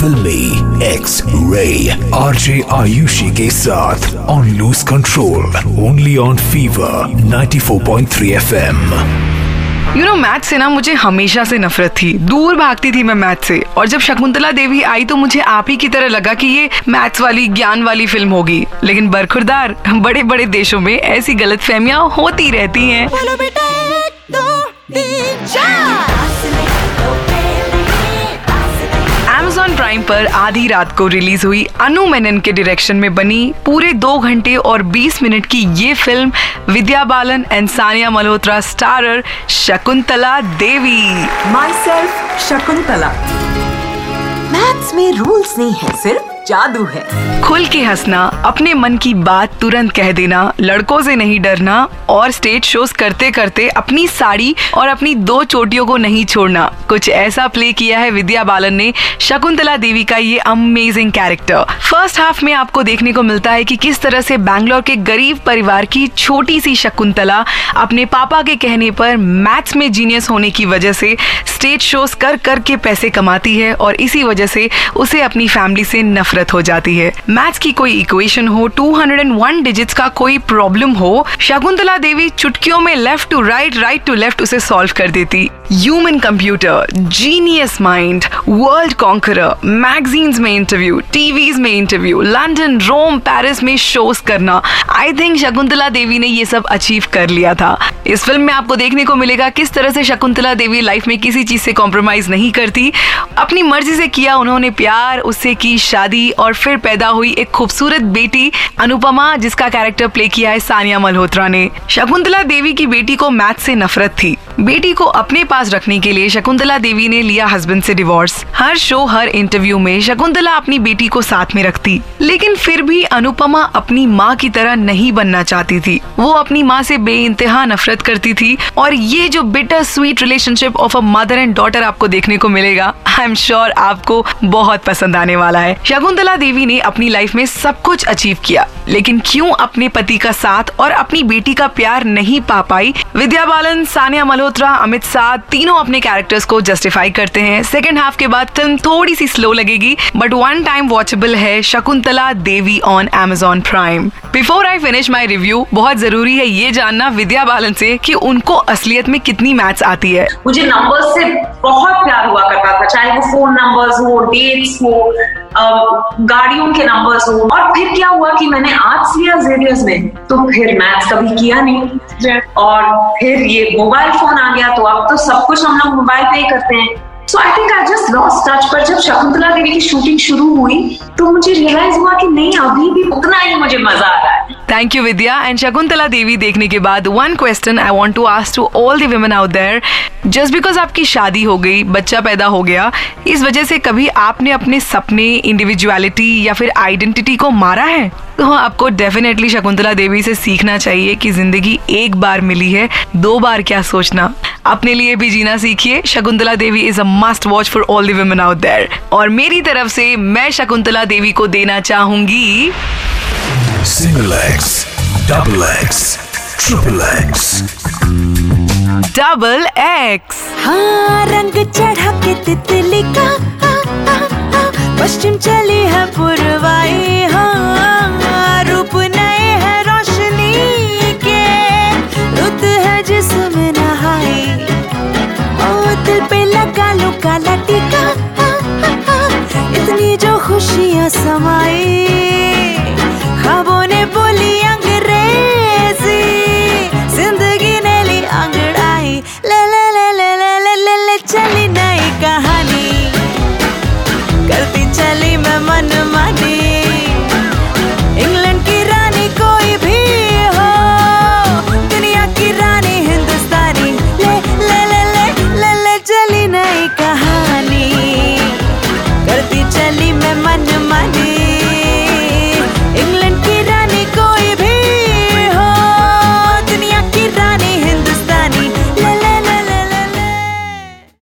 फिल्मी X ray RJ Ayushi के साथ on lose control only on fever 94.3 FM you know math से ना मुझे हमेशा से नफरत थी। दूर भागती थी मैं मैथ से। और जब शकुंतला देवी आई तो मुझे आप ही की तरह लगा कि ये मैथ्स वाली ज्ञान वाली फ़िल्म होगी। लेकिन बरखुरदार बड़े बड़े देशों में ऐसी गलत फहमियाँ होती रहती हैं। प्राइम पर आधी रात को रिलीज़ हुई। अनु मेनन के डायरेक्शन में बनी पूरे दो घंटे और 20 मिनट की ये film Vidya Balan and Sania Malhotra starrer Shakuntala Devi. Myself Shakuntala. Maths में रूल्स नहीं है, सिर्फ़ जादू है। खुल के हंसना, अपने मन की बात तुरंत कह देना, लड़कों से नहीं डरना और स्टेज शोज़ करते करते अपनी साड़ी और अपनी दो चोटियों को नहीं छोड़ना। कुछ ऐसा प्ले किया है विद्या बालन ने। शकुंतला देवी का ये अमेजिंग कैरेक्टर फ़र्स्ट हाफ़ में आपको देखने को मिलता है कि किस तरह से बैंगलोर के गरीब परिवार की छोटी सी शकुंतला अपने पापा के कहने पर मैथ्स में जीनियस होने की वजह से स्टेज शोज़ कर कर के पैसे कमाती है और इसी वजह से उसे अपनी फैमिली से नफरत हो जाती है। मैथ्स की कोई इक्वेशन हो 201 डिजिट्स का कोई प्रॉब्लम हो शकुंतला देवी चुटकियों में left to right right to left उसे सॉल्व कर देती। Human computer genius mind world conqueror magazines में इंटरव्यू टीवीज में इंटरव्यू लंदन रोम पेरिस में शोज़ करना। आई थिंक शकुंतला देवी ने ये सब अचीव कर लिया था। इस फ़िल्म में आपको देखने को मिलेगा किस तरह से शकुंतला देवी लाइफ में किसी चीज़ से कॉम्प्रोमाइज नहीं करती। अपनी मर्ज़ी से किया उन्होंने प्यार, उससे की शादी और फिर पैदा हुई एक खूबसूरत बेटी, अनुपमा, जिसका कैरेक्टर प्ले किया है सानिया मल्होत्रा ने। शकुंतला देवी की बेटी को मैथ से नफरत थी। बेटी को अपने पास रखने के लिए शकुंतला देवी ने लिया हस्बैंड से डिवोर्स हर शो हर इंटरव्यू में शकुंतला अपनी बेटी को साथ में रखती। लेकिन फिर भी अनुपमा अपनी माँ की तरह नहीं बनना चाहती थी। वो अपनी माँ से बेइंतहा नफरत करती थी और ये जो bitter sweet relationship of a mother and daughter आपको देखने को मिलेगा आई एम श्योर आपको बहुत पसंद आने वाला है। शकुंतला देवी ने अपनी लाइफ में सब कुछ अचीव किया, लेकिन क्यों अपने पति का साथ और अपनी बेटी का प्यार नहीं पा पाई? विद्या बालन, सानिया मल्होत्रा अमित शाह तीनों अपने कैरेक्टर्स को जस्टिफाई करते हैं। सेकेंड हाफ़ के बाद फ़िल्म थोड़ी सी स्लो लगेगी बट वन टाइम वॉचेबल है Shakuntala Devi on Amazon prime before I finish my review बहुत ज़रूरी है ये जानना विद्या बालन से कि उनको असलियत में कितनी मैथ्स आती है। मुझे नंबर्स से बहुत प्यार हुआ करता था चाहे वो फ़ोन नंबर्स हो डेट्स हो गाड़ियों के नंबर्स हो। और फिर क्या हुआ कि मैंने आर्ट्स लिया जेवियर्स में तो फिर मैथ्स कभी किया नहीं। और फिर ये मोबाइल फ़ोन आ गया तो अब तो सब कुछ हम लोग मोबाइल पे ही करते हैं। So I think I just lost touch पर जब शकुंतला देवी की शूटिंग शुरू हुई तो मुझे रियलाइज़ हुआ कि नहीं, अभी भी उतना ही मुझे मज़ा आ रहा है। Thank you Vidya and Shakuntala Devi देखने के बाद one question I want to ask to all the women out there just because आपकी शादी हो गई, बच्चा पैदा हो गया, इस वजह से कभी आपने अपने सपने इंडिविजुअलिटी या फिर आइडेंटिटी को मारा है? तो आपको डेफिनेटली शकुंतला देवी से सीखना चाहिए कि ज़िंदगी एक बार मिली है, दो बार क्या सोचना। अपने लिए भी जीना सीखिए। Shakuntala Devi is a must watch for all the women out there और मेरी तरफ़ से मैं शकुंतला देवी को देना चाहूँगी single X double X triple X double X हाँ रंग चढ़ा के तितली का पश्चिम चली है पुरवाई हाँ रूप नए है रोशनी के। रुत है जिसमें नहाई। ओ दिल पे लगा लो काला टीका इतनी जो खुशियाँ समाई। শ্রাবণে বলিয়া